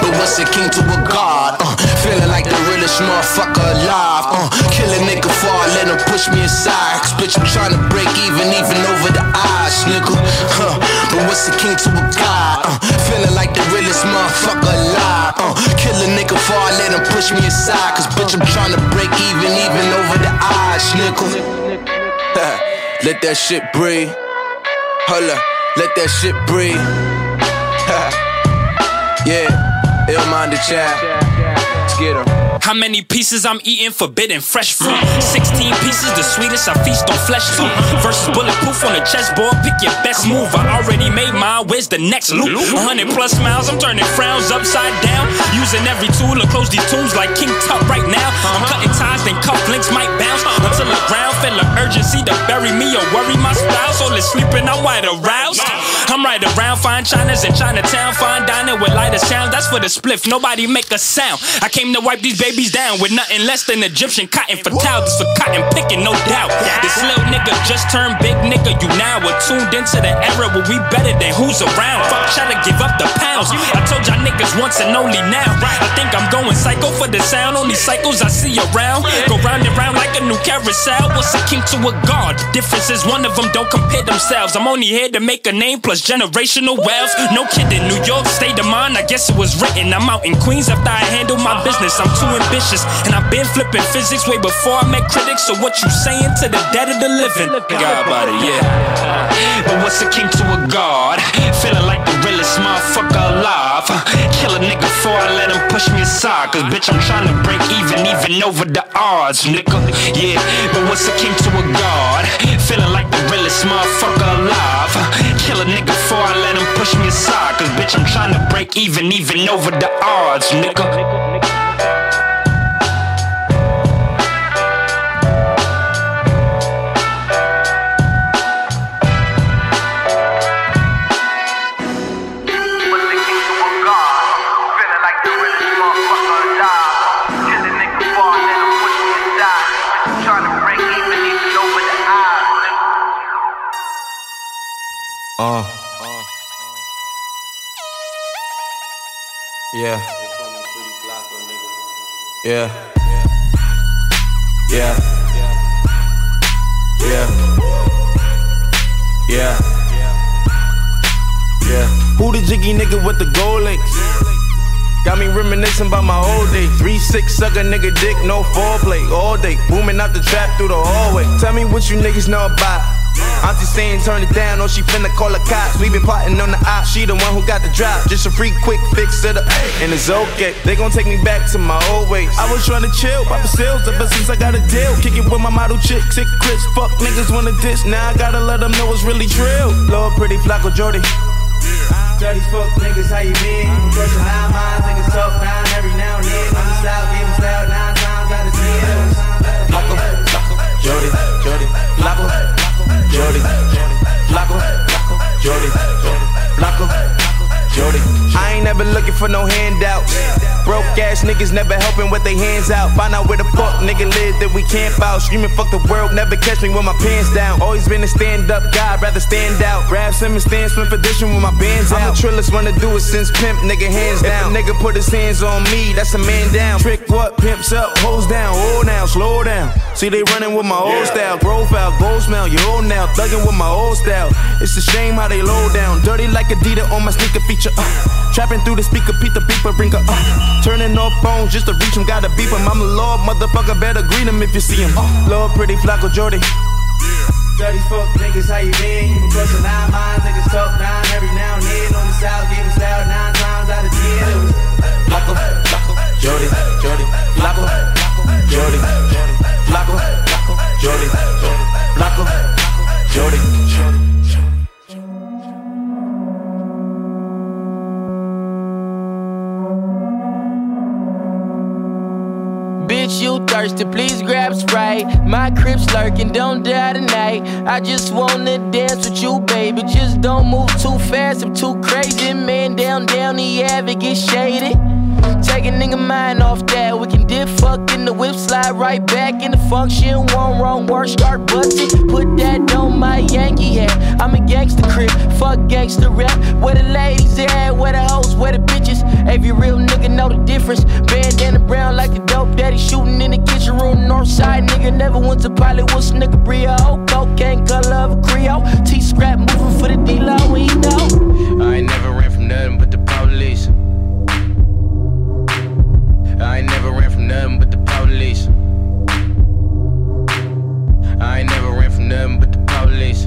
But what's a king to a god? Uh, feeling like the realest motherfucker alive. Uh, kill a nigga I let him push me aside blocks, bitch, I'm trying to break even, even over the eyes, nigga. Huh. But what's the king to a god? Uh, feeling like the realest motherfucker alive. Uh, kill a nigga before I let him push me aside. Cause bitch, I'm trying to break even, even over the eyes, nigga. <laughs> let that shit breathe. Holla, let that shit breathe. <laughs> yeah, ill the chat Let's get him. How many pieces I'm eating? Forbidden fresh fruit. 16 pieces, the sweetest I feast on flesh too. Versus bulletproof on the chessboard, pick your best move. I already made mine, where's the next loop? 100 plus miles, I'm turning frowns upside down. Using every tool to close these tombs like King Tut right now. I'm cutting ties, then cuff links might bounce. Until the ground feel the urgency to bury me or worry my spouse. All is sleeping, I'm wide aroused. I'm right around, fine Chinas in Chinatown, fine dining with lighter sounds. That's for the spliff, nobody make a sound. I came to wipe these babies down with nothing less than Egyptian cotton for towels. For cotton picking, no doubt. This little nigga just turned big nigga. You now are tuned into the era where we better than who's around. Fuck, try to give up the pounds. I told y'all niggas once and only now. I think I'm going psycho for the sound. Only cycles I see around. Go round and round like a new carousel. What's a king to a god? The difference is one of them don't compare themselves. I'm only here to make a name plus generational wealth. No kidding, New York state of mind. I guess it was written. I'm out in Queens after I handle my uh-huh. business. I'm too ambitious, and I've been flipping physics way before I met critics. So what you saying to the dead of the living? God it, yeah. But what's a king to a god? Feeling like the realest motherfucker alive. Kill a nigga before I let him push me aside. Cause bitch, I'm trying to break even, even over the odds, nigga. Yeah, but what's a king to a god? Feeling like the realest motherfucker alive. Kill a nigga before I let him push me aside. Cause bitch, I'm trying to break even, even over the odds, nigga. Yeah. Yeah. Yeah. Yeah. Yeah. Who the jiggy nigga with the gold links? Got me reminiscing about my old days. Three six sucker nigga dick, no foreplay all day. Booming out the trap through the hallway. Tell me what you niggas know about. Auntie saying turn it down, or she finna call the cops. We been plotting on the op, she the one who got the drop. Just a free quick fix to the, and it's okay. They gon' take me back to my old ways. I was trying to chill, pop the sales ever since I got a deal. Kick it with my model chick, sick Chris. Fuck niggas wanna diss, now I gotta let them know it's really trill. Lord pretty Flacko Jodye. Dirty fuck niggas, how you been? Crushing nine minds, niggas talk nine every now and then. I'm the style, give them style nine times out of ten. Flacko, Jodye, Jodye, Flacko, Jodye, Flacko, Jodye, Flacko, Jodye. I ain't never looking for no handouts. Broke ass niggas never helping with their hands out. Find out where the fuck nigga live that we camp out. Screaming fuck the world, never catch me with my pants down. Always been a stand up guy, rather stand out. Grab Simmons, stand swim position with my bands out. I'm the trillest one to do it since pimp, nigga hands down. If a nigga put his hands on me, that's a man down. Trick what? Pimps up, hoes down. Oh now, slow down. See they running with my old style. Profile, gold smell, you old now. Thugging with my old style. It's a shame how they low down. Dirty like Adidas on my sneaker feature. Uh. Trapping through the speaker, Pete the beeper, bring her uh. Turning off phones just to reach him, gotta beep him. I'm the Lord, motherfucker, better greet him if you see him. Uh. Lord, pretty Flacko Jodye. Dirty fuck niggas, how you been? You crushing nine minds, niggas talk nine every now and then. On the south, them style nine times out of ten. It was Flacko, Flacko, Jodye, Jodye, Flacko, Jodye, Jodye, Flacko, Jodye, thirsty, please grab Sprite. My crib's lurking, don't die tonight. I just wanna dance with you, baby. Just don't move too fast, I'm too crazy. Man, down, down the ave, get shaded. Take a nigga mind off that. We can dip, fuck in the whip, slide right back in the function. One wrong word, start busting. Put that on my Yankee hat. I'm a gangster crib, fuck gangster rap. Where the ladies at, where the hoes, where the bitches. Every real nigga know the difference. Bandana brown like a dope daddy shooting in the kitchen room. Northside nigga never went to Hollywood, nigga Brio. Cocaine color of a Creole. T scrap moving for the D-Lo, we know. I ain't never ran from nothing but the police. I ain't never ran from nothing but the police. I ain't never ran from nothing but the police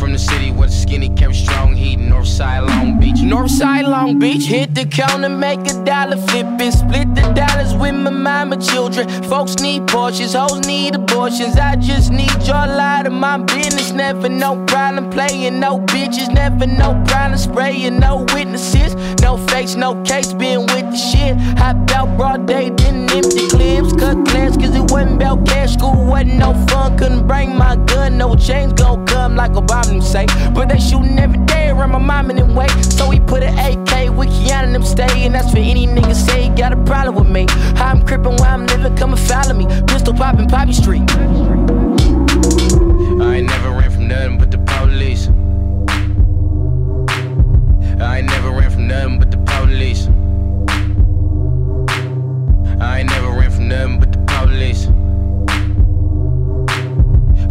from the city where the skinny kept strong heat. Northside Long Beach. Northside Long Beach. Hit the counter, make a dollar flipping. Split the dollars with my mama children. Folks need Porsches, hoes need abortions. I just need your light of my business. Never no problem playing, no bitches. Never no problem spraying, no witnesses. No face, no case, been with the shit. Hopped out broad day, didn't empty clips. Cut class, cause it wasn't about cash. School wasn't no fun. Couldn't bring my gun, no change gon' come like a bomb them say. But they shooting every day around my mom and them way. So he put an AK with Keanu and them stay. And that's for any nigga say he got a problem with me. How I'm crippin' where I'm living, come and follow me. Pistol poppin' Poppy Street. I ain't never ran from nothing but the police. I ain't never ran from nothing but the police. I ain't never ran from nothing but the police.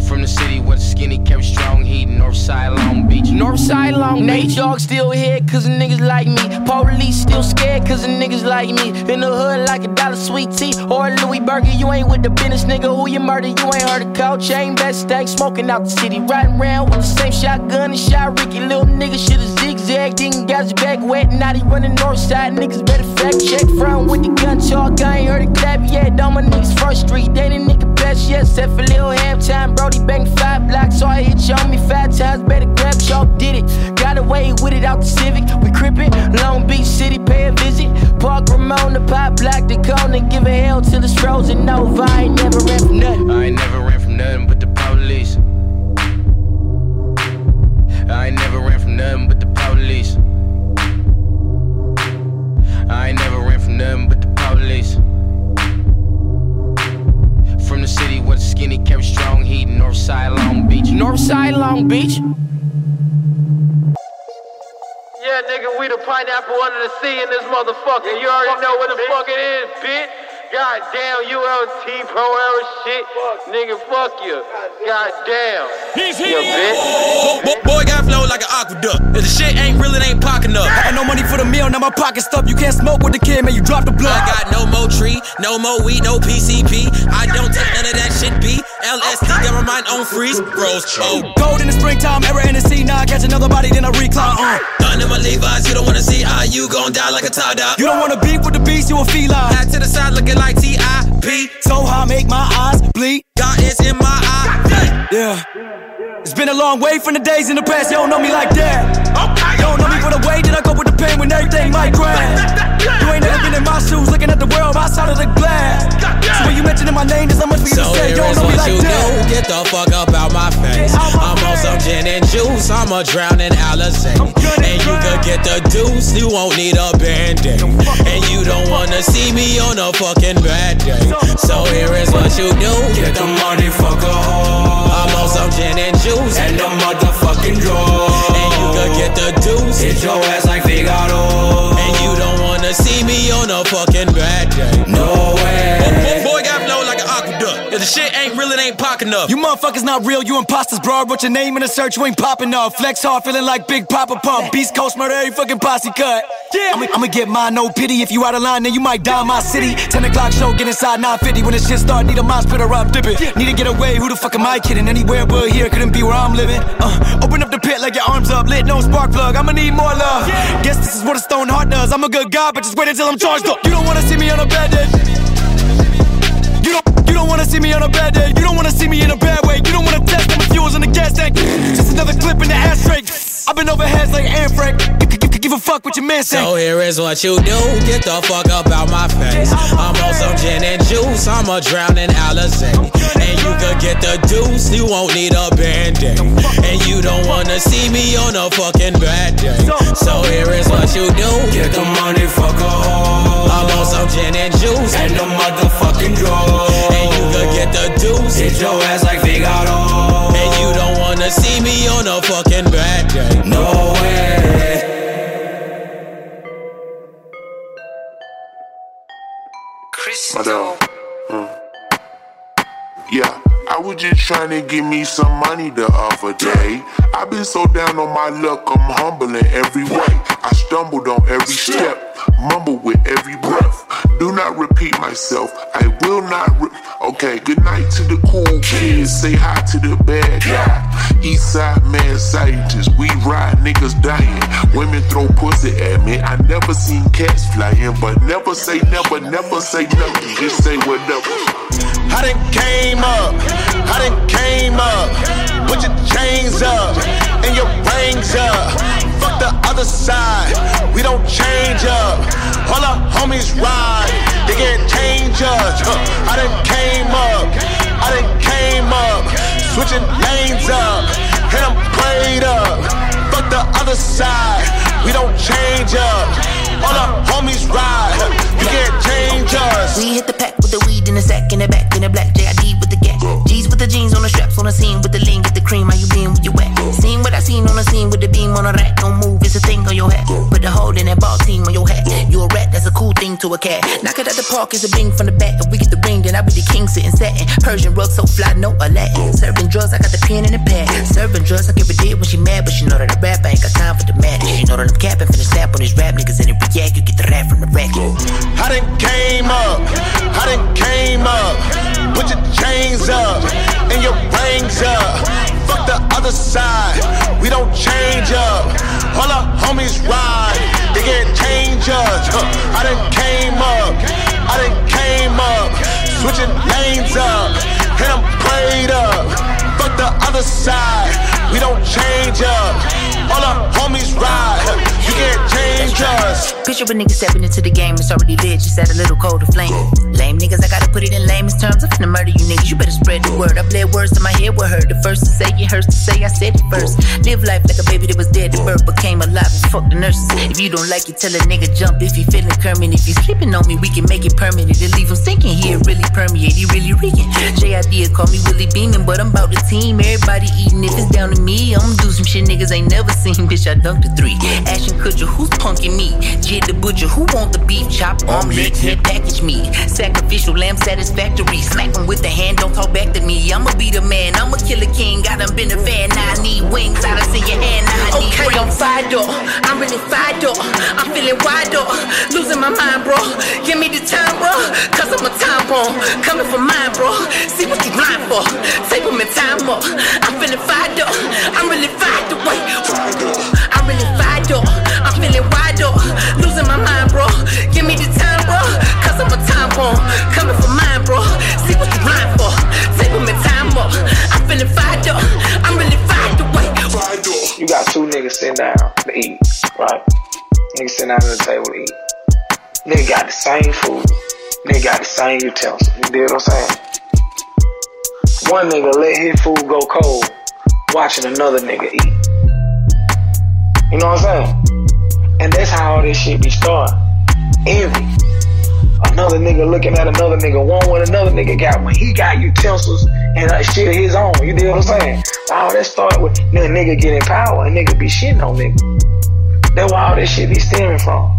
From the city where the skinny kept strong heat, Northside Long Beach. Northside Long Nate Dogg still here cause of niggas like me. Police still scared cause of niggas like me. In the hood like a dollar sweet tea or a Louis Burger. You ain't with the business, nigga. Who you murder? You ain't heard of cold chain, best stank, smoking out the city. Riding around with the same shotgun and shot Ricky. Little nigga shoulda zigzagged, didn't got his back wet. Now he running Northside. Niggas better fact check. Front with the gun talk. I ain't heard a clap yet. All my niggas first street. They the nigga best yet. Except for little halftime. Brody banged five blocks. So I hit you on me five times. Better grab chalk, did it. Got away with it out the Civic. We crippin'. Long Beach City, pay a visit. Park Ramon, the pop block, the cone, and give a hell till it's frozen over. I ain't never ran from nothing. I ain't never ran from nothing but the police. I ain't never ran from nothing but the police. I ain't never ran from nothing but the police. From the city where the skinny kept strong heat, Northside Long Beach. Northside Long Beach. Yeah, nigga, we the pineapple under the sea in this motherfucker. You already know what the fuck it is, bitch. God damn, ULT Pro Era shit. Nigga, fuck you. God damn. He's here. bitch. Boy, boy got flow like an aqueduct. If the shit ain't real, it ain't pocket up. I got no money for the meal, now my pocket stuffed. You can't smoke with the kid, man, you drop the blood. I got no more tree, no more weed, no PCP. I don't take none of that shit, B. LSD, got my mind on freeze, bros. Oh, Gold in the springtime, era in the sea. Now I catch another body, then I recline. Uh. gun in my Levi's, you don't wanna see how you gon' die like a tie dog. You don't wanna beef with the beast, you a feline. Hat to the side looking like T.I.P. So high, make my eyes bleed. God is in my eye. Yeah. It's been a long way from the days in the past, you don't know me like that. You don't know me for the way that I go with the pain when everything might crash. You ain't never been in my shoes, looking at the world outside of the glass. So when you mentioning my name, there's not much for you So to say, you don't is know me what like you do. Get the fuck up out my face. I'm on some gin and juice. I'ma drown in Alizé. And you could get the deuce. You won't need a band-aid. And you don't wanna see me on a fucking bad day. So here is what you do. Get the money, fuck a hoe. I'm on some gin and juice. And the motherfucking draw. The deuce. Hit your ass like Figaro. And you don't wanna see me on a fucking bad day. No way. Shit ain't real, it ain't pocket enough. You motherfuckers not real, you imposters, bro. What's your name in the search? You ain't popping up. Flex hard, feeling like Big Poppa Pump. Beast Coast murder, every fucking posse cut. Yeah, I'ma I'ma get mine, no pity. If you out of line, then you might die in my city. 10 o'clock show, get inside 950. When the shit start, need a mind splitter, I'm dipping. Need to get away, who the fuck am I kidding? Anywhere but here, couldn't be where I'm living. Uh, open up the pit like your arms up, lit, no spark plug. I'ma need more love. Guess this is what a stone heart does. I'm a good guy, but just wait until I'm charged up. You don't wanna see me on a bad day. You don't, you don't wanna see me on a bad day. You don't wanna see me in a bad way. You don't wanna test my fuels in the gas tank. Just another clip in the ashtray. I've been over heads like Anne Frank. You could, you could give a fuck what your man say. So here is what you do. Get the fuck up out my face. I'm on some gin and juice. I'ma drown in Alizé. And you could get the deuce. You won't need a band-aid. And you don't wanna see me on a fucking bad day. So here is what you do. Get the money, fuck a hoe. I'm on some gin and juice. And the motherfucking draw. Deuce. Trying to give me some money the other day. I've been so down on my luck, I'm humbling every way. I stumbled on every step. mumble with every breath. Do not repeat myself. I will not. Okay, good night to the cool kids. Say hi to the bad guy. Eastside man scientists. We ride niggas dying. Women throw pussy at me. I never seen cats flying, but never say never, never say nothing. Just say whatever. I done came up, I done came up. Put your chains up and your rings up. Fuck the other side, we don't change up. All our homies ride, they get change up. I done came up, I done came up. Switching lanes up, and I'm prayed up. Fuck the other side, we don't change up. All our homies ride, you can't change us. We hit the pack with the weed in the sack, in the back, in the black JID with the G's with the jeans on the straps, on the scene with the lean, with the cream. How you been? Where you at? Seen what I seen on the scene with the beam on the rack. Don't move, it's a thing on your hat. Put the hole in that ball team on your hat. You a rat, that's a cool thing to a cat. Knock it at the park, it's a bing from the back. If we get the ring, then I be the king sitting satin. Persian rug so fly, no Aladdin. Serving drugs, I got the pen in the pad. Serving drugs, I give a when she mad, but she know that I rap, I ain't got time for the madness. You know that I'm capping, finna snap on these rap niggas and it react, you get the rap from the rack. I done came up, I done came up. Put your chains up and your brains up. Fuck the other side, we don't change up. All our homies ride, they get change us. I done came up, I done came up. Switching lanes up, and I'm prayed up. Fuck the other side, we don't change up. All our homies ride, you can't change us. Picture a nigga stepping into the game, it's already lit, just add a little colder flame. Lame niggas, I gotta put it in lamest terms. I'm finna murder you niggas, you better spread the word. I bled words to my head with her. The first to say it hurts to say I said it first. Live life like a baby that was dead, the birth became alive and fuck the nurses. If you don't like it, tell a nigga jump if he feeling Kermit. If he's sleeping on me, we can make it permanent. And leave him sinking here, really permeate, he really reeking. JID call me Willie Beamen, but I'm about the team. Everybody eating, if it's down to me, I'ma do some shit niggas ain't never seen. Bitch, I dunked a three. Ashton Kutcher, who's punking me? Jid the Butcher, who want the beef chop? Omelet, head package me. Sacrificial lamb satisfactory. Smack him with the hand, don't talk back to me. I'ma be the man, I'ma kill a king. I done been a fan, now I need wings. I done see your hand, now I need Okay, I'm rings. fired up. I'm really fired up. I'm feeling wide up. Losing my mind, bro. Give me the time, bro. Cause I'm a time bomb. Coming for mine, bro. See what you blind for. Take with me time up. I'm feeling fired up. I'm really fired up. Wait. I'm really fired up. I'm feeling wide up. Losing my mind, bro. Give me the time, bro. Cause I'm a time bomb. Coming for mine, bro. See what you blind for. Take with me time up. I'm feeling fired up. I'm really fired up. You got two niggas sitting down to eat, right? Niggas sitting down at the table to eat. Nigga got the same food. Nigga got the same utensils. You dig what I'm saying? One nigga let his food go cold, watching another nigga eat. You know what I'm saying? And that's how all this shit be started. Envy. Another nigga looking at another nigga, want what another nigga got when he got utensils and uh, shit his own. You dig what I'm saying? All that start with nigga, nigga getting power and nigga be shitting on nigga. That's where all this shit be stemming from.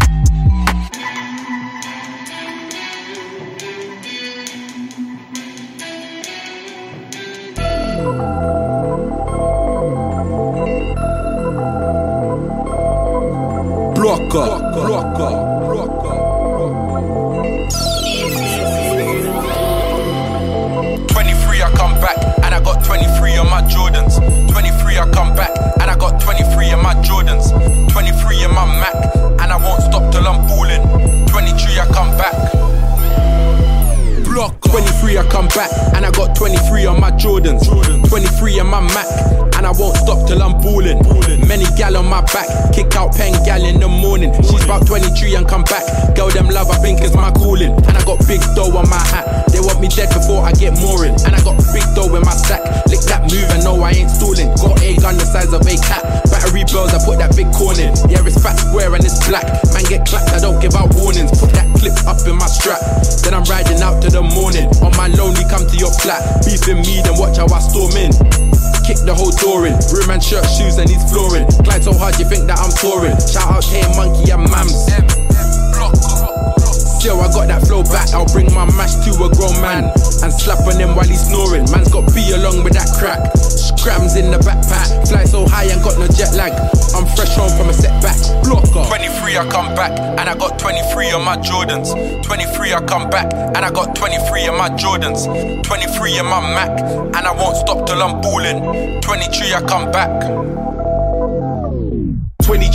Jordans. 23, I come back, and I got 23 in my Jordans. 23 in my Mac, and I won't stop till I'm balling. 23, I come back.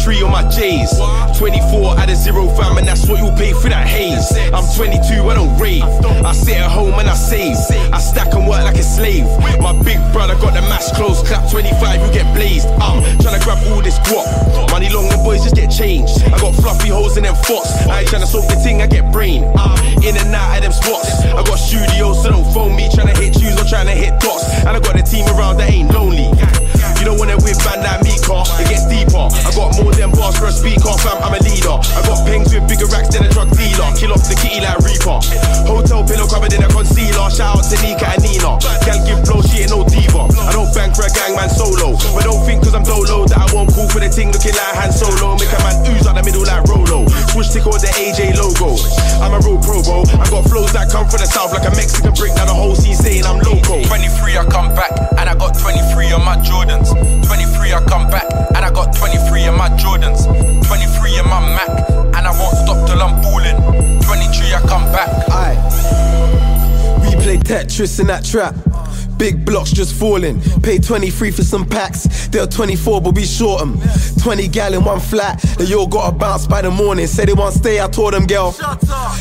23 on my J's. 24 out of zero fam, and that's what you'll pay for that haze. I'm 22, I don't rave. I sit at home and I save. I stack and work like a slave. My big brother got the mask closed. Clap 25, you get blazed. I'm trying to grab all this guap. Money long and boys just get changed. I got fluffy holes in them fots. I ain't trying to solve the thing, I get brain. I'm in and out of them spots. I got studios, so don't phone me. Trying to hit shoes or trying to hit dots. And I got a team around that ain't lonely. You don't wanna whip band like me, car. It gets deeper. I got more than bars for a speaker, fam. I'm a leader. I got pengs with bigger racks than a drug dealer. Kill off the kitty like Reaper. Hotel pillow covered in a concealer. Shout out to Nika and Nina. Gal give blow, she ain't no diva. I don't bank for a gang man solo. But don't think cause I'm dolo that I won't call for the thing looking like Han Solo. Make a man ooze out the middle like Rolo. Switch tick or the AJ logo. I'm a real pro, bro. I got flows that come from the south like a Mexican brick. Now the whole scene saying I'm loco. 23, I come back, and I got 23 on my Jordans. 23, I come back, and I got 23 in my Jordans. 23 in my Mac, and I won't stop till I'm balling. 23, I come back. Aye. We play Tetris in that trap. Big blocks just falling. Pay 23 for some packs. They're 24, but we short short 'em. 20 gal in one flat. They all gotta bounce by the morning. Say they want stay, I told them, girl.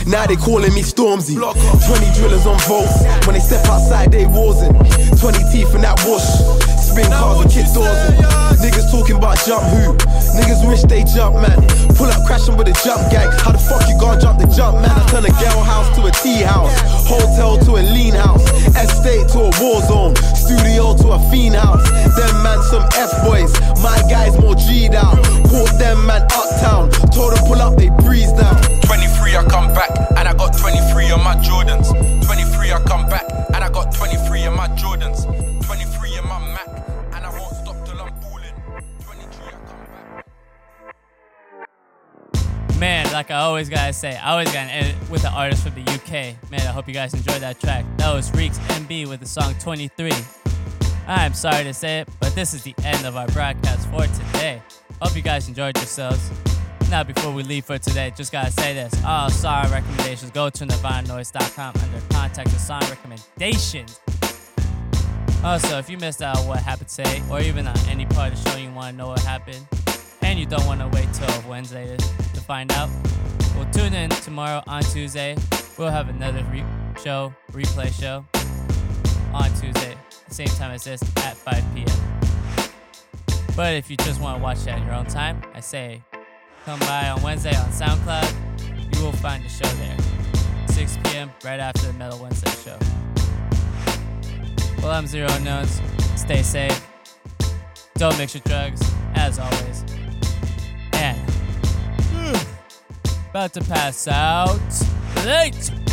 Now they calling me Stormzy. 20 drillers on volts. When they step outside, they warzing. 20 teeth in that wash. Cars kid doors. in. Niggas talking about jump who? Niggas wish they jump, man. Pull up crashing with a jump gang. How the fuck you gonna jump the jump, man? I turn a girl house to a tea house. Hotel to a lean house. Estate to a war zone. Studio to a fiend house. Them man some F boys. My guys more G'd out. Caught them man uptown. Told them pull up, they breeze down. 23, I come back, and I got 23 on my Jordans. 23, I come back, and I got 23 on my Jordans. Like I always gotta say, I always gotta end with an artist from the UK. Man, I hope you guys enjoyed that track. That was Reekz MB with the song 23. I'm sorry to say it, but this is the end of our broadcast for today. Hope you guys enjoyed yourselves. Now, before we leave for today, just gotta say this. All song recommendations go to nirvananoise.com under contact and song recommendations. Also, if you missed out on what happened today, or even on any part of the show you want to know what happened, and you don't want to wait till Wednesday find out, well, tune in tomorrow on Tuesday. We'll have another re- show, replay show, on Tuesday, same time as this at 5 p.m. But if you just want to watch it at your own time, I say come by on Wednesday on SoundCloud. You will find the show there. 6 p.m. right after the Metal Wednesday show. Well, I'm Zero Unknowns. Stay safe. Don't mix your drugs, as always. About to pass out late.